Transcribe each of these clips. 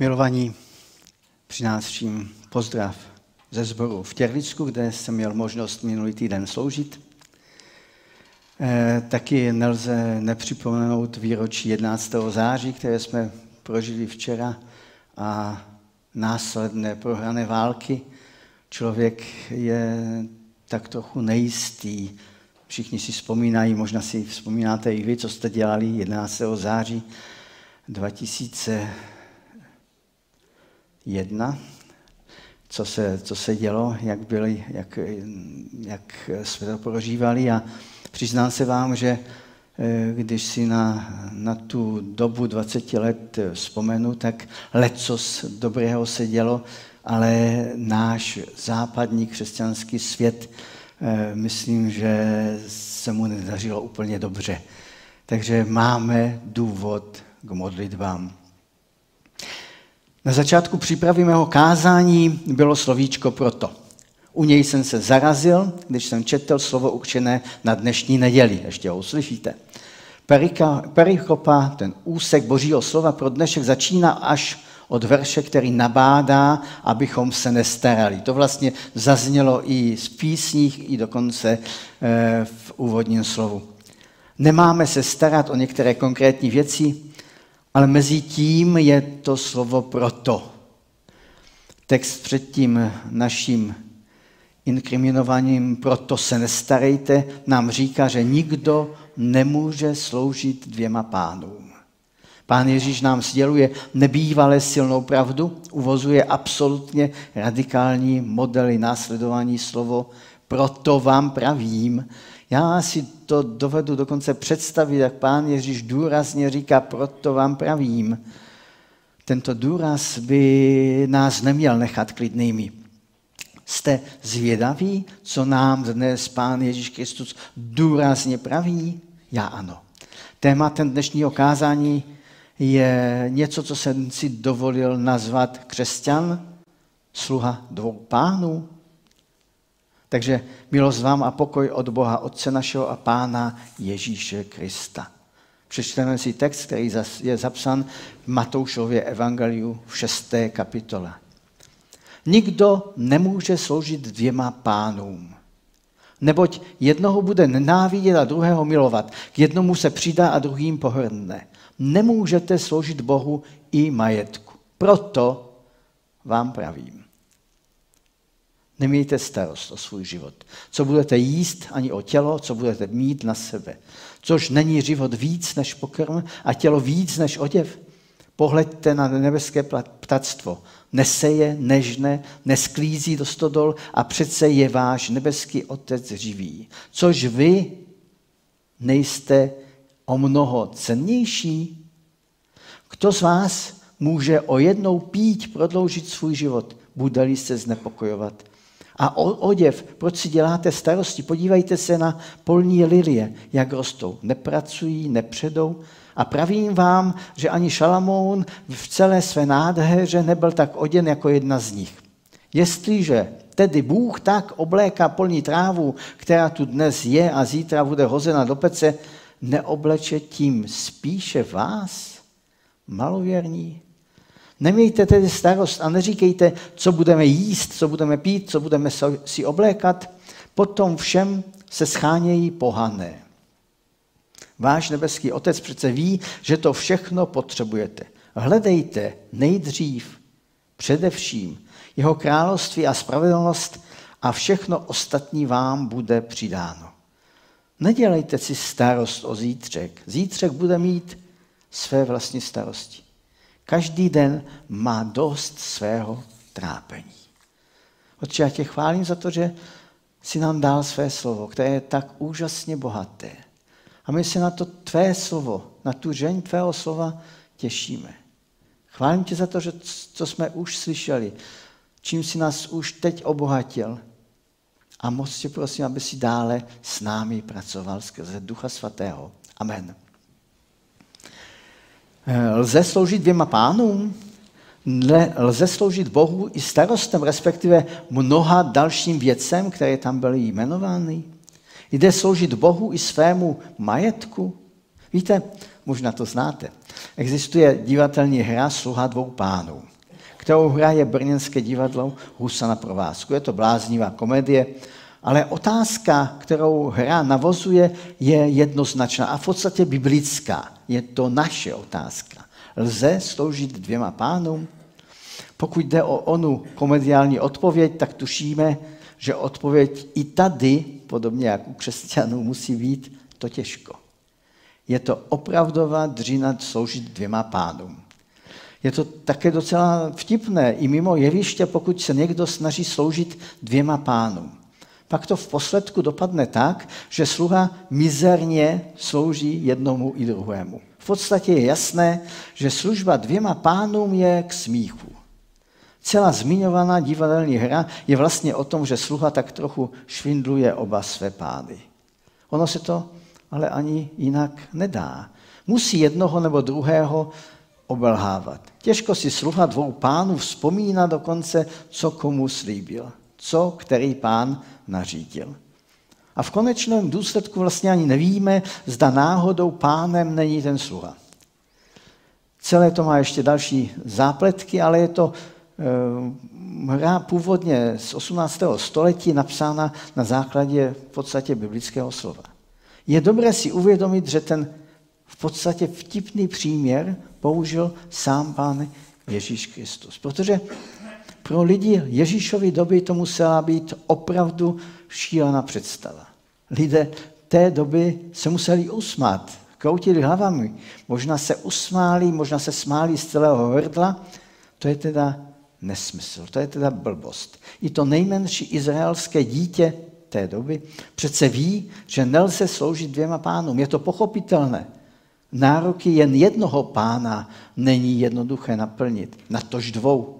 Milovaní, přináším pozdrav ze sboru v Těrlicku, kde jsem měl možnost minulý týden sloužit. E, taky nelze nepřipomenout výročí 11. září, které jsme prožili včera a následné prohrané války. Člověk je tak trochu nejistý. Všichni si vzpomínají, možná si vzpomínáte i vy, co jste dělali 11. září 2000 jedna, co se, co se dělo, jak, byli, jak, jak jsme to prožívali a přiznám se vám, že eh, když si na, na tu dobu 20 let vzpomenu, tak lecos dobrého se dělo, ale náš západní křesťanský svět, eh, myslím, že se mu nedařilo úplně dobře. Takže máme důvod k modlitbám. Na začátku přípravy mého kázání bylo slovíčko proto. U něj jsem se zarazil, když jsem četl slovo určené na dnešní neděli. Ještě ho uslyšíte. Perikopa, ten úsek božího slova pro dnešek začíná až od verše, který nabádá, abychom se nestarali. To vlastně zaznělo i z písních, i dokonce eh, v úvodním slovu. Nemáme se starat o některé konkrétní věci, ale mezi tím je to slovo proto. Text před tím naším inkriminovaním proto se nestarejte nám říká, že nikdo nemůže sloužit dvěma pánům. Pán Ježíš nám sděluje nebývalé silnou pravdu, uvozuje absolutně radikální modely následování slovo, proto vám pravím, já si to dovedu dokonce představit, jak pán Ježíš důrazně říká, proto vám pravím. Tento důraz by nás neměl nechat klidnými. Jste zvědaví, co nám dnes pán Ježíš Kristus důrazně praví? Já ano. Tématem dnešního kázání je něco, co jsem si dovolil nazvat křesťan, sluha dvou pánů. Takže milost vám a pokoj od Boha Otce našeho a Pána Ježíše Krista. Přečteme si text, který je zapsan v Matoušově evangeliu v šesté kapitole. Nikdo nemůže sloužit dvěma pánům. Neboť jednoho bude nenávidět a druhého milovat. K jednomu se přidá a druhým pohrne. Nemůžete sloužit Bohu i majetku. Proto vám pravím. Nemějte starost o svůj život. Co budete jíst, ani o tělo, co budete mít na sebe. Což není život víc než pokrm a tělo víc než oděv. Pohleďte na nebeské ptactvo. Neseje, nežne, nesklízí do stodol a přece je váš nebeský otec živý. Což vy nejste o mnoho cennější? Kdo z vás může o jednou pít prodloužit svůj život, bude-li se znepokojovat? A oděv, proč si děláte starosti? Podívejte se na polní lilie, jak rostou. Nepracují, nepředou. A pravím vám, že ani Šalamoun v celé své nádheře nebyl tak oděn jako jedna z nich. Jestliže tedy Bůh tak obléká polní trávu, která tu dnes je a zítra bude hozena do pece, neobleče tím spíše vás, malověrní? Nemějte tedy starost a neříkejte, co budeme jíst, co budeme pít, co budeme si oblékat. Potom všem se schánějí pohané. Váš nebeský otec přece ví, že to všechno potřebujete. Hledejte nejdřív, především, jeho království a spravedlnost a všechno ostatní vám bude přidáno. Nedělejte si starost o zítřek. Zítřek bude mít své vlastní starosti. Každý den má dost svého trápení. Otče, já tě chválím za to, že si nám dal své slovo, které je tak úžasně bohaté. A my se na to tvé slovo, na tu žeň tvého slova těšíme. Chválím tě za to, že co jsme už slyšeli, čím si nás už teď obohatil. A moc tě prosím, aby si dále s námi pracoval skrze Ducha Svatého. Amen. Lze sloužit dvěma pánům? Lze sloužit Bohu i starostem, respektive mnoha dalším věcem, které tam byly jmenovány? Jde sloužit Bohu i svému majetku? Víte, možná to znáte. Existuje divadelní hra Sluha dvou pánů. kterou hraje brněnské divadlo Husa na provázku. Je to bláznivá komedie, ale otázka, kterou hra navozuje, je jednoznačná a v podstatě biblická. Je to naše otázka. Lze sloužit dvěma pánům? Pokud jde o onu komediální odpověď, tak tušíme, že odpověď i tady, podobně jak u křesťanů, musí být to těžko. Je to opravdová dřina sloužit dvěma pánům. Je to také docela vtipné i mimo jeviště, pokud se někdo snaží sloužit dvěma pánům. Pak to v posledku dopadne tak, že sluha mizerně slouží jednomu i druhému. V podstatě je jasné, že služba dvěma pánům je k smíchu. Celá zmiňovaná divadelní hra je vlastně o tom, že sluha tak trochu švindluje oba své pány. Ono se to ale ani jinak nedá. Musí jednoho nebo druhého obelhávat. Těžko si sluha dvou pánů vzpomíná dokonce, co komu slíbil, co který pán nařídil. A v konečném důsledku vlastně ani nevíme, zda náhodou pánem není ten sluha. Celé to má ještě další zápletky, ale je to Eh, hra původně z 18. století napsána na základě v podstatě biblického slova. Je dobré si uvědomit, že ten v podstatě vtipný příměr použil sám pán Ježíš Kristus. Protože pro lidi Ježíšovy doby to musela být opravdu šílená představa. Lidé té doby se museli usmát, kroutili hlavami, možná se usmáli, možná se smáli z celého hrdla. To je teda nesmysl. To je teda blbost. I to nejmenší izraelské dítě té doby přece ví, že nelze sloužit dvěma pánům. Je to pochopitelné. Nároky jen jednoho pána není jednoduché naplnit, na tož dvou.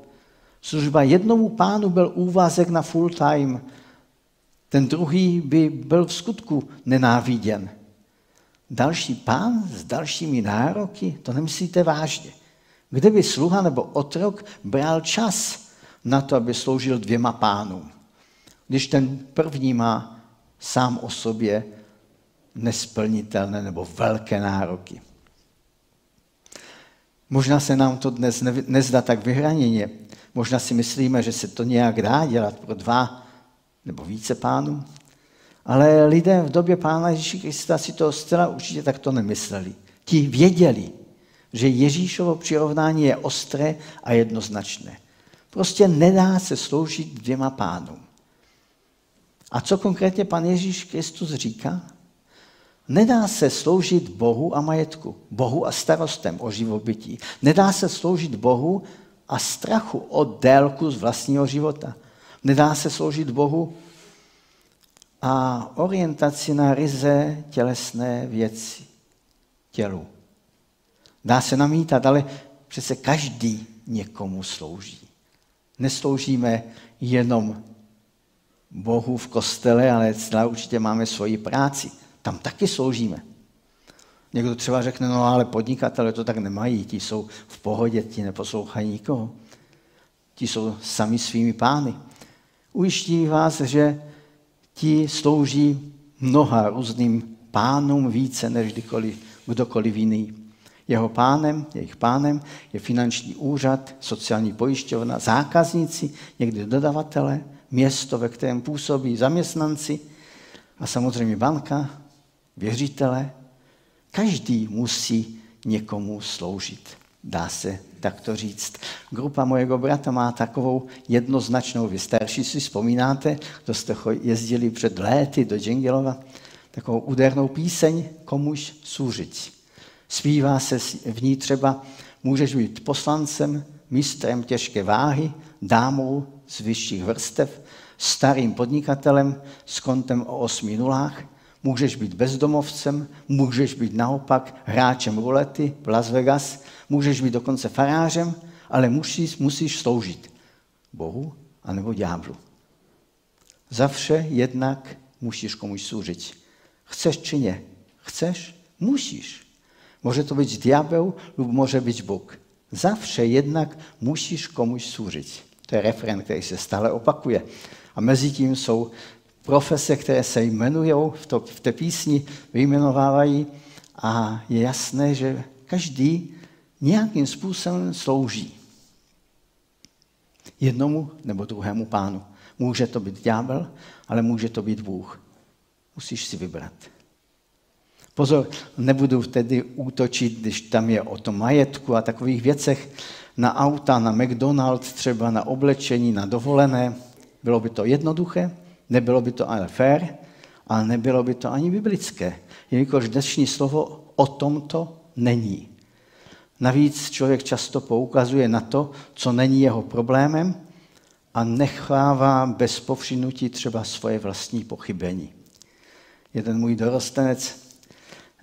Služba jednomu pánu byl úvazek na full time. Ten druhý by byl v skutku nenáviděn. Další pán s dalšími nároky, to nemyslíte vážně. Kdyby sluha nebo otrok bral čas na to, aby sloužil dvěma pánům, když ten první má sám o sobě nesplnitelné nebo velké nároky. Možná se nám to dnes nezdá tak vyhraněně. Možná si myslíme, že se to nějak dá dělat pro dva nebo více pánů. Ale lidé v době pána Ježíše Krista si to zcela určitě takto nemysleli. Ti věděli, že Ježíšovo přirovnání je ostré a jednoznačné. Prostě nedá se sloužit dvěma pánům. A co konkrétně pan Ježíš Kristus říká? Nedá se sloužit Bohu a majetku, Bohu a starostem o živobytí. Nedá se sloužit Bohu a strachu o délku z vlastního života. Nedá se sloužit Bohu a orientaci na ryze tělesné věci, tělu. Dá se namítat, ale přece každý někomu slouží. Nesloužíme jenom Bohu v kostele, ale určitě máme svoji práci. Tam taky sloužíme. Někdo třeba řekne, no ale podnikatele to tak nemají, ti jsou v pohodě, ti neposlouchají nikoho. Ti jsou sami svými pány. Ujiští vás, že ti slouží mnoha různým pánům více než kdykoliv, kdokoliv jiný. Jeho pánem, jejich pánem je finanční úřad, sociální pojišťovna, zákazníci, někdy dodavatele, město, ve kterém působí zaměstnanci a samozřejmě banka, věřitele. Každý musí někomu sloužit, dá se takto říct. Grupa mojego brata má takovou jednoznačnou, vy starší si vzpomínáte, kdo jste jezdili před léty do Džengelova, takovou údernou píseň Komuž služit. Svívá se v ní třeba, můžeš být poslancem, mistrem těžké váhy, dámou z vyšších vrstev, starým podnikatelem s kontem o osmi nulách, můžeš být bezdomovcem, můžeš být naopak hráčem rulety v Las Vegas, můžeš být dokonce farářem, ale musíš, musíš sloužit Bohu anebo ďáblu. Za vše jednak musíš komuś służyć. Chceš či nie? Chceš? Musíš. Może to być diabeł lub może być Bóg. Zawsze jednak musisz komuś służyć. To je refren, který se stále opakuje. A mezi tím jsou profese, které se jmenují, v, to, v té písni vyjmenovávají a je jasné, že každý nějakým způsobem slouží. Jednomu nebo druhému pánu. Může to být ďábel, ale může to být Bůh. Musíš si vybrat. Pozor, nebudu tedy útočit, když tam je o tom majetku a takových věcech, na auta, na McDonald's, třeba na oblečení, na dovolené. Bylo by to jednoduché, nebylo by to ale fér, ale nebylo by to ani biblické, jelikož dnešní slovo o tomto není. Navíc člověk často poukazuje na to, co není jeho problémem a nechává bez povšimnutí třeba svoje vlastní pochybení. Jeden můj dorostenec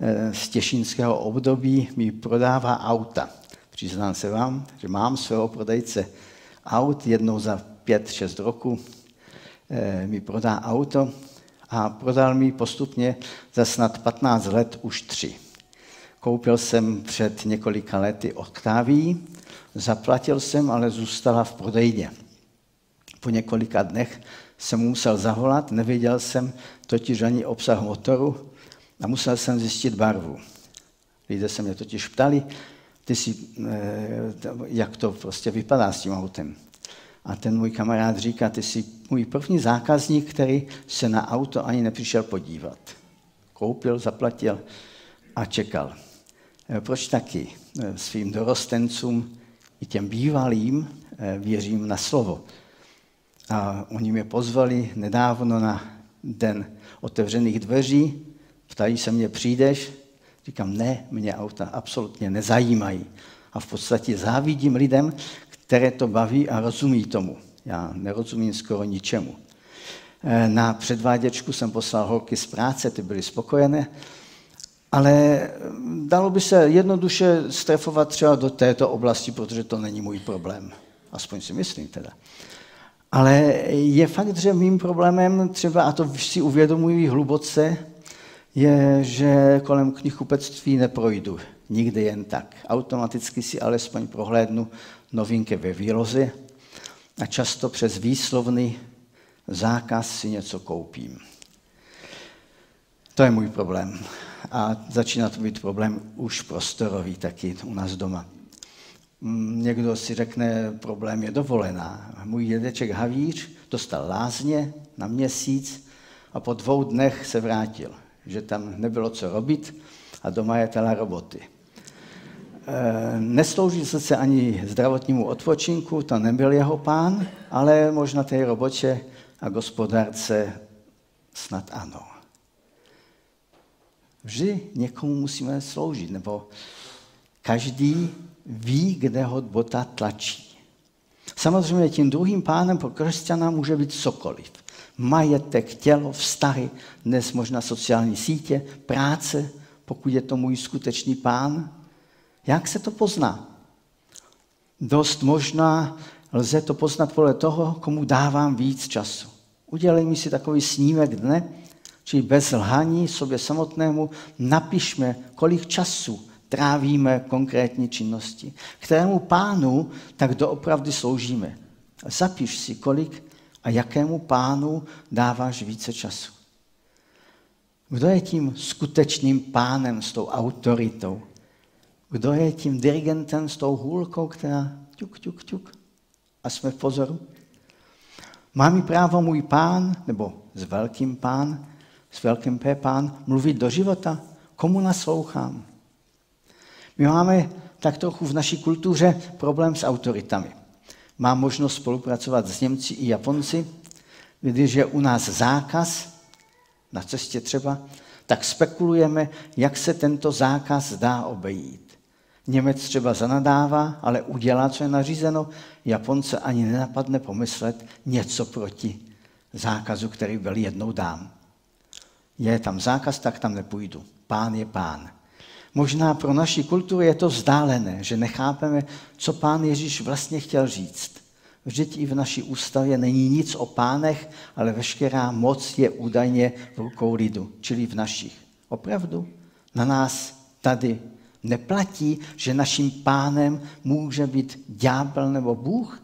eh, z těšínského období mi prodává auta. Přiznám se vám, že mám svého prodejce aut, jednou za pět, šest roku mi prodá auto a prodal mi postupně za snad 15 let už tři. Koupil jsem před několika lety Octavii, zaplatil jsem, ale zůstala v prodejně. Po několika dnech jsem musel zavolat, nevěděl jsem totiž ani obsah motoru a musel jsem zjistit barvu. Lidé se mě totiž ptali, ty si, eh, jak to prostě vypadá s tím autem. A ten můj kamarád říká, ty jsi můj první zákazník, který se na auto ani nepřišel podívat. Koupil, zaplatil a čekal. Eh, proč taky? Eh, svým dorostencům i těm bývalým věřím na slovo. A oni mě pozvali nedávno na den otevřených dveří, ptají se mě, přijdeš? Říkám, ne, mě auta absolutně nezajímají. A v podstatě závidím lidem, které to baví a rozumí tomu. Já nerozumím skoro ničemu. E, na předváděčku jsem poslal holky z práce, ty byly spokojené, ale dalo by se jednoduše strefovat třeba do této oblasti, protože to není můj problém. Aspoň si myslím teda. Ale je fakt, že mým problémem třeba, a to si uvědomuji hluboce, je, že kolem knihkupectví neprojdu nikdy jen tak. Automaticky si alespoň prohlédnu novinky ve výloze a často přes výslovný zákaz si něco koupím. To je můj problém. A začíná to být problém už prostorový taky u nás doma. Mm, někdo si řekne, problém je dovolená. Můj dědeček Havíř dostal lázně na měsíc a po dvou dnech se vrátil že tam nebylo co robit a doma je tela roboty. E, nesloužil se ani zdravotnímu odpočinku, to nebyl jeho pán, ale možná té roboče a gospodárce snad ano. Vždy někomu musíme sloužit, nebo každý ví, kde ho bota tlačí. Samozřejmě tím druhým pánem pro křesťana může být cokoliv majetek, tělo, vztahy, dnes možná sociální sítě, práce, pokud je to můj skutečný pán. Jak se to pozná? Dost možná lze to poznat podle toho, komu dávám víc času. Udělej mi si takový snímek dne, čili bez lhaní sobě samotnému napišme, kolik času trávíme konkrétní činnosti, kterému pánu tak doopravdy sloužíme. Zapiš si, kolik a jakému pánu dáváš více času. Kdo je tím skutečným pánem s tou autoritou? Kdo je tím dirigentem s tou hůlkou, která ťuk, ťuk, ťuk? A jsme v pozoru. Má mi právo můj pán, nebo s velkým pán, s velkým P pán, mluvit do života? Komu naslouchám? My máme tak trochu v naší kultuře problém s autoritami mám možnost spolupracovat s Němci i Japonci, když je u nás zákaz, na cestě třeba, tak spekulujeme, jak se tento zákaz dá obejít. Němec třeba zanadává, ale udělá, co je nařízeno. Japonce ani nenapadne pomyslet něco proti zákazu, který byl jednou dám. Je tam zákaz, tak tam nepůjdu. Pán je pán. Možná pro naši kulturu je to vzdálené, že nechápeme, co pán Ježíš vlastně chtěl říct. Vždyť i v naší ústavě není nic o pánech, ale veškerá moc je údajně v rukou lidu, čili v našich. Opravdu? Na nás tady neplatí, že naším pánem může být ďábel nebo Bůh?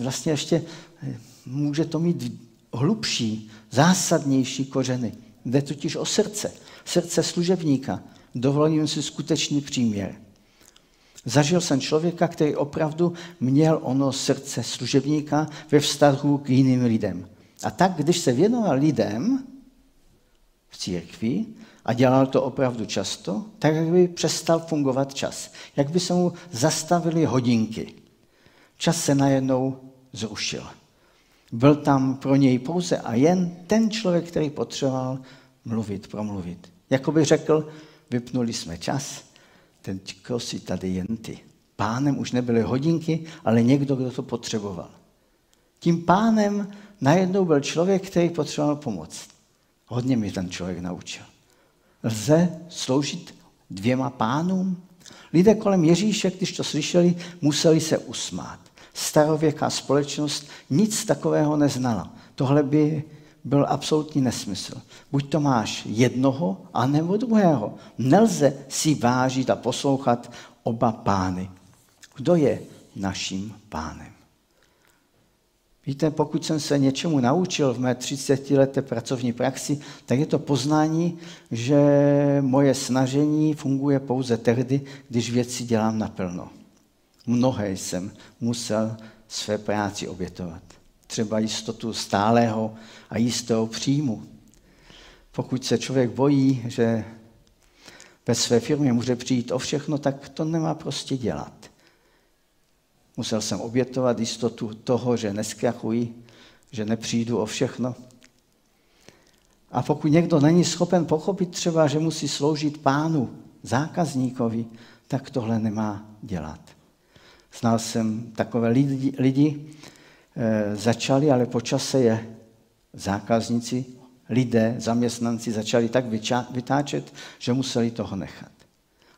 Vlastně ještě eh, může to mít hlubší, zásadnější kořeny. Jde totiž o srdce srdce služebníka. Dovolím si skutečný příměr. Zažil jsem člověka, který opravdu měl ono srdce služebníka ve vztahu k jiným lidem. A tak, když se věnoval lidem v církvi a dělal to opravdu často, tak by přestal fungovat čas. Jak by se mu zastavili hodinky. Čas se najednou zrušil. Byl tam pro něj pouze a jen ten člověk, který potřeboval mluvit, promluvit. Jako by řekl, vypnuli jsme čas, ten si tady jen ty. Pánem už nebyly hodinky, ale někdo, kdo to potřeboval. Tím pánem najednou byl člověk, který potřeboval pomoc. Hodně mi ten člověk naučil. Lze sloužit dvěma pánům? Lidé kolem Ježíše, když to slyšeli, museli se usmát. Starověká společnost nic takového neznala. Tohle by byl absolutní nesmysl. Buď to máš jednoho, anebo druhého. Nelze si vážit a poslouchat oba pány. Kdo je naším pánem? Víte, pokud jsem se něčemu naučil v mé 30 leté pracovní praxi, tak je to poznání, že moje snažení funguje pouze tehdy, když věci dělám naplno. Mnohé jsem musel své práci obětovat. Třeba jistotu stálého a jistého příjmu. Pokud se člověk bojí, že ve své firmě může přijít o všechno, tak to nemá prostě dělat. Musel jsem obětovat jistotu toho, že neskrachuji, že nepřijdu o všechno. A pokud někdo není schopen pochopit třeba, že musí sloužit pánu, zákazníkovi, tak tohle nemá dělat. Znal jsem takové lidi, lidi začali, ale po čase je zákazníci, lidé, zaměstnanci začali tak vytáčet, že museli toho nechat.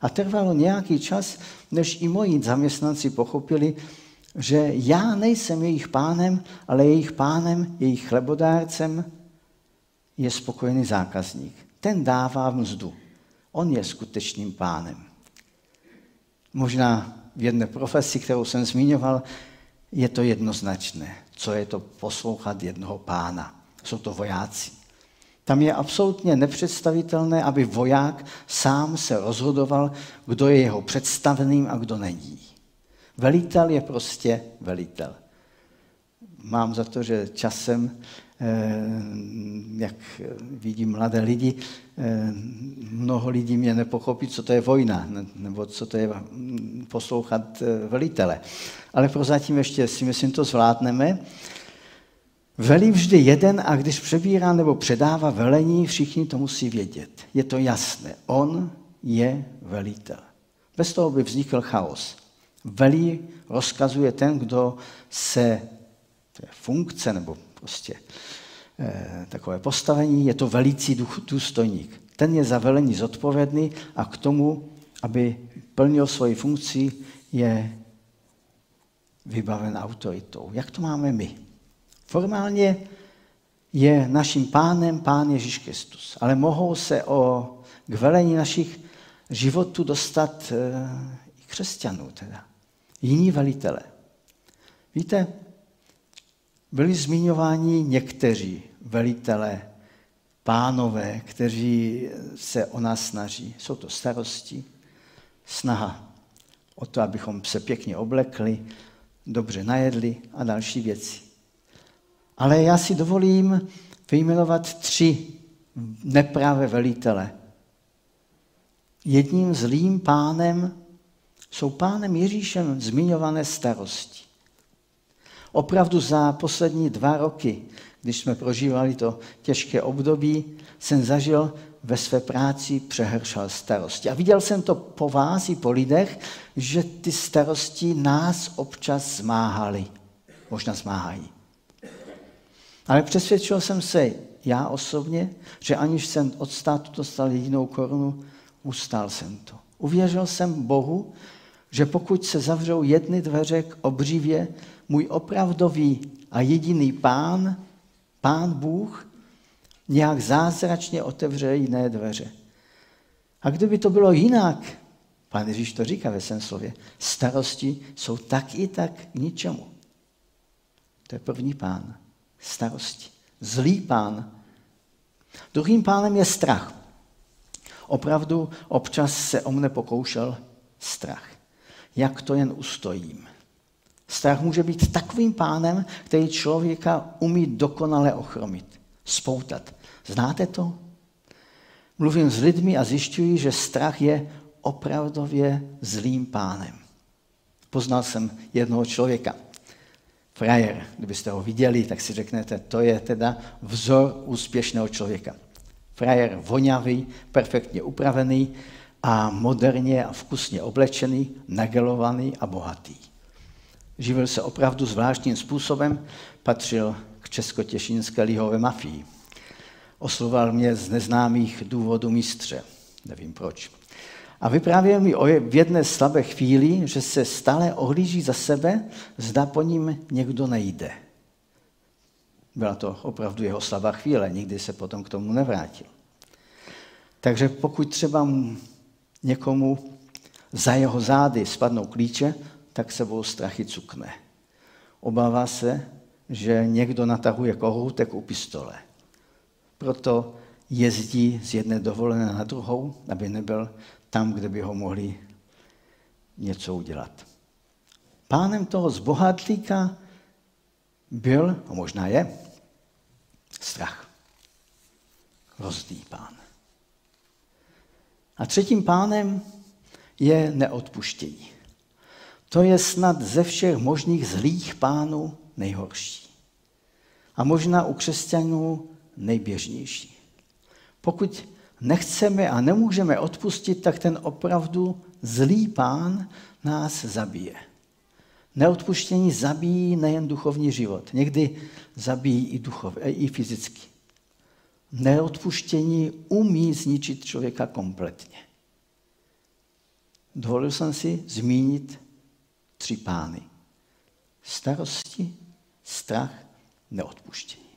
A trvalo nějaký čas, než i moji zaměstnanci pochopili, že já nejsem jejich pánem, ale jejich pánem, jejich chlebodárcem je spokojený zákazník. Ten dává mzdu. On je skutečným pánem. Možná v jedné profesi, kterou jsem zmiňoval, je to jednoznačné. Co je to poslouchat jednoho pána? Jsou to vojáci. Tam je absolutně nepředstavitelné, aby voják sám se rozhodoval, kdo je jeho představeným a kdo není. Velitel je prostě velitel. Mám za to, že časem, eh, jak vidím mladé lidi, eh, mnoho lidí mě nepochopí, co to je vojna, nebo co to je hm, poslouchat eh, velitele. Ale prozatím ještě si myslím, to zvládneme. Velí vždy jeden a když přebírá nebo předává velení, všichni to musí vědět. Je to jasné. On je velitel. Bez toho by vznikl chaos. Velí rozkazuje ten, kdo se, funkce nebo prostě eh, takové postavení, je to velící důstojník. Ten je za velení zodpovědný a k tomu, aby plnil svoji funkci, je vybaven autoritou. Jak to máme my? Formálně je naším pánem pán Ježíš Kristus, ale mohou se o, k velení našich životů dostat e, i křesťanů, teda jiní velitele. Víte, byli zmiňováni někteří velitele, pánové, kteří se o nás snaží. Jsou to starosti, snaha o to, abychom se pěkně oblekli, dobře najedli a další věci. Ale já si dovolím vyjmenovat tři nepravé velitele. Jedním zlým pánem jsou pánem Ježíšem zmiňované starosti. Opravdu za poslední dva roky, když jsme prožívali to těžké období, jsem zažil ve své práci přehršel starosti. A viděl jsem to po vás i po lidech, že ty starosti nás občas zmáhaly. Možná zmáhají. Ale přesvědčil jsem se já osobně, že aniž jsem od státu dostal jedinou korunu, ustál jsem to. Uvěřil jsem Bohu, že pokud se zavřou jedny dveře k obřivě, můj opravdový a jediný pán, pán Bůh, nějak zázračně otevře jiné dveře. A kdyby to bylo jinak, pán Ježíš to říká ve svém slově, starosti jsou tak i tak k ničemu. To je první pán starosti. Zlý pán. Druhým pánem je strach. Opravdu občas se o mne pokoušel strach. jak to jen ustojím. Strach může být takovým pánem, který člověka umí dokonale ochromit, spoutat. Znáte to? Mluvím s lidmi a zjišťuji, že strach je opravdově zlým pánem. Poznal jsem jednoho člověka, frajer. Kdybyste ho viděli, tak si řeknete, to je teda vzor úspěšného člověka. Frajer voňavý, perfektně upravený a moderně a vkusně oblečený, nagelovaný a bohatý. Živil se opravdu zvláštním způsobem, patřil k českotěšínské lihové mafii. Osloval mě z neznámých důvodů mistře. Nevím proč. A vyprávěl mi o v jedné slabé chvíli, že se stále ohlíží za sebe, zda po ním někdo nejde. Byla to opravdu jeho slabá chvíle, nikdy se potom k tomu nevrátil. Takže pokud třeba někomu za jeho zády spadnou klíče, tak sebou strachy cukne. Obává se, že někdo natahuje kohoutek u pistole. Proto jezdí z jedné dovolené na druhou, aby nebyl tam, kde by ho mohli něco udělat. Pánem toho zbohatlíka byl, a možná je, strach. Rozdý pán. A třetím pánem je neodpuštění. To je snad ze všech možných zlých pánů nejhorší. A možná u křesťanů nejběžnější. Pokud nechceme a nemůžeme odpustit, tak ten opravdu zlý pán nás zabije. Neodpuštění zabíjí nejen duchovní život, někdy zabíjí i, duchov, i fyzicky. Neodpuštění umí zničit člověka kompletně. Dovolil jsem si zmínit tři pány. Starosti, strach, neodpuštění.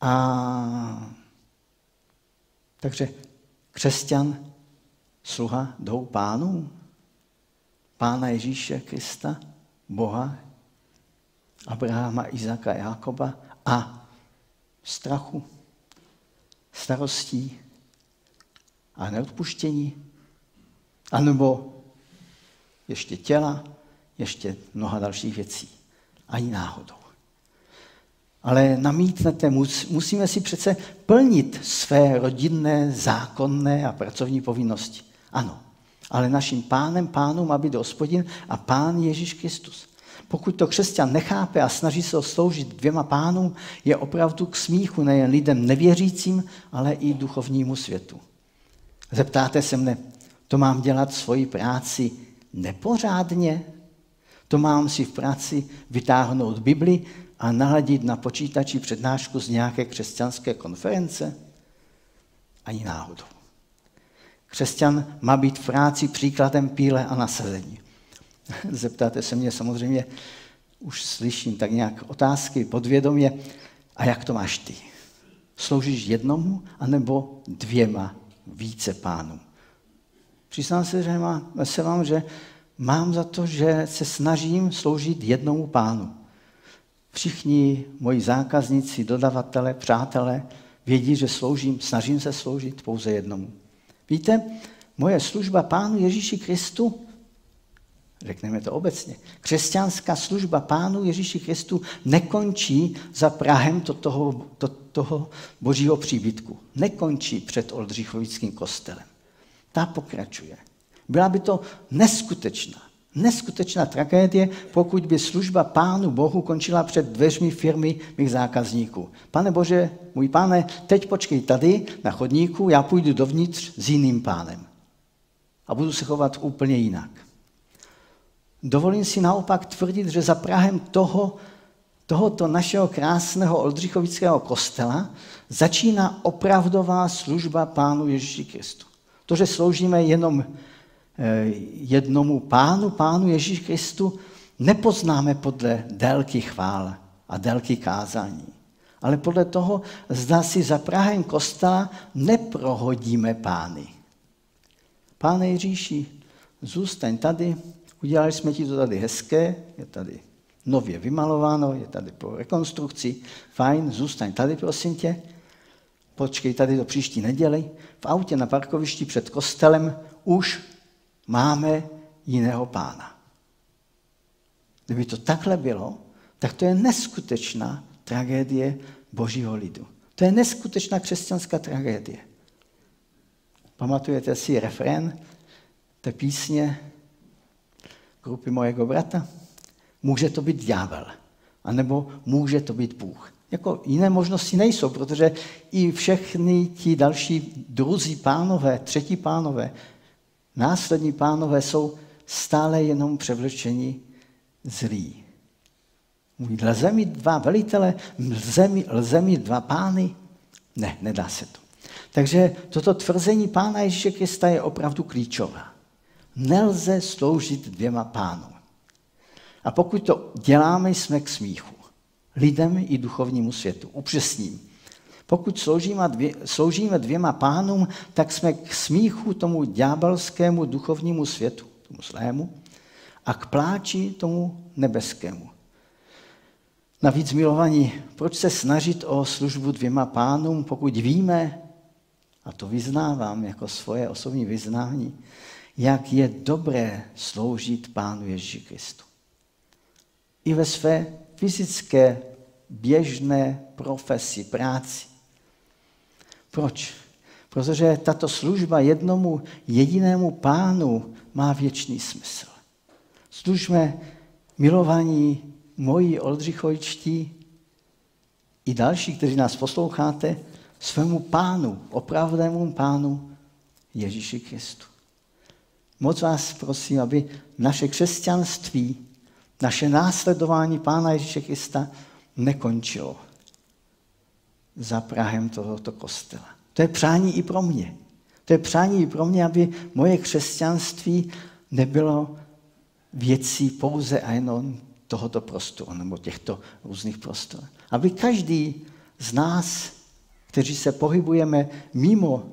A takže křesťan, sluha dvou pánů, pána Ježíše Krista, Boha, Abrahama, Izaka, Jakoba a strachu, starostí a neodpuštění, anebo ještě těla, ještě mnoha dalších věcí. Ani náhodou. Ale namítnete, musíme si přece plnit své rodinné, zákonné a pracovní povinnosti. Ano, ale naším pánem, pánu má být hospodin a pán Ježíš Kristus. Pokud to křesťan nechápe a snaží se sloužit dvěma pánům, je opravdu k smíchu nejen lidem nevěřícím, ale i duchovnímu světu. Zeptáte se mne, to mám dělat svoji práci nepořádně? To mám si v práci vytáhnout Bibli a naladit na počítači přednášku z nějaké křesťanské konference? Ani náhodou. Křesťan má být v práci příkladem píle a nasazení. Zeptáte se mě samozřejmě, už slyším tak nějak otázky podvědomě, a jak to máš ty? Sloužíš jednomu anebo dvěma více pánům? Přiznám se, že má, se vám, že mám za to, že se snažím sloužit jednomu pánu. Všichni moji zákazníci, dodavatele, přátelé vědí, že sloužím, snažím se sloužit pouze jednomu. Víte, moje služba Pánu Ježíši Kristu, řekneme to obecně, křesťanská služba Pánu Ježíši Kristu nekončí za Prahem to toho, to, toho božího příbytku. Nekončí před Oldřichovickým kostelem. Ta pokračuje. Byla by to neskutečná, Neskutečná tragédie, pokud by služba Pánu Bohu končila před dveřmi firmy mých zákazníků. Pane Bože, můj pane, teď počkej tady na chodníku, já půjdu dovnitř s jiným pánem. A budu se chovat úplně jinak. Dovolím si naopak tvrdit, že za Prahem toho, tohoto našeho krásného oldřichovického kostela začíná opravdová služba Pánu Ježíši Kristu. To, že sloužíme jenom Eh, jednomu pánu, pánu Ježíš Kristu, nepoznáme podle délky chvál a délky kázání, ale podle toho, zda si za Prahem kostela neprohodíme pány. Páne Ježíši, zůstaň tady, udělali jsme ti to tady hezké, je tady nově vymalováno, je tady po rekonstrukci, fajn, zůstaň tady, prosím tě, počkej tady do příští neděli, v autě na parkovišti před kostelem už máme jiného pána. Kdyby to takhle bylo, tak to je neskutečná tragédie božího lidu. To je neskutečná křesťanská tragédie. Pamatujete si refrén té písně grupy mojego brata? Může to být ďábel, anebo může to být Bůh. Jako jiné možnosti nejsou, protože i všechny ti další druzí pánové, třetí pánové, následní pánové jsou stále jenom převlečeni zlí. Lze mít dva velitele, lze mít, lze mít dva pány? Ne, nedá se to. Takže toto tvrzení pána Ježíše Krista je opravdu klíčové. Nelze sloužit dvěma pánům. A pokud to děláme, jsme k smíchu. Lidem i duchovnímu světu. Upřesním. Pokud sloužíme, dvě, sloužíme dvěma pánům, tak jsme k smíchu tomu ďábelskému duchovnímu světu, tomu zlému, a k pláči tomu nebeskému. Navíc milovaní, proč se snažit o službu dvěma pánům, pokud víme, a to vyznávám jako svoje osobní vyznání, jak je dobré sloužit Pánu Ježíši Kristu. I ve své fyzické, běžné profesi, práci. Proč? Protože tato služba jednomu jedinému pánu má věčný smysl. Služme milovaní moji Oldřichojčtí i další, kteří nás posloucháte, svému pánu, opravdému pánu Ježíši Kristu. Moc vás prosím, aby naše křesťanství, naše následování Pána Ježíše Krista nekončilo za Prahem tohoto kostela. To je přání i pro mě. To je přání i pro mě, aby moje křesťanství nebylo věcí pouze a jenom tohoto prostoru nebo těchto různých prostor. Aby každý z nás, kteří se pohybujeme mimo,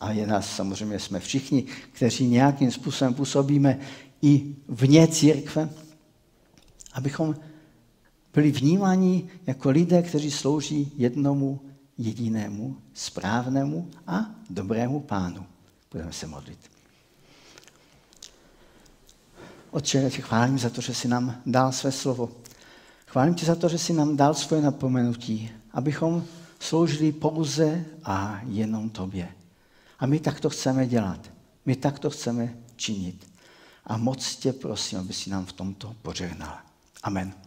a je nás samozřejmě, jsme všichni, kteří nějakým způsobem působíme i vně církve, abychom byli vnímáni jako lidé, kteří slouží jednomu jedinému, správnému a dobrému pánu. Budeme se modlit. Otče, já tě chválím za to, že jsi nám dal své slovo. Chválím tě za to, že jsi nám dal svoje napomenutí, abychom sloužili pouze a jenom tobě. A my tak to chceme dělat. My tak to chceme činit. A moc tě prosím, aby si nám v tomto požehnal. Amen.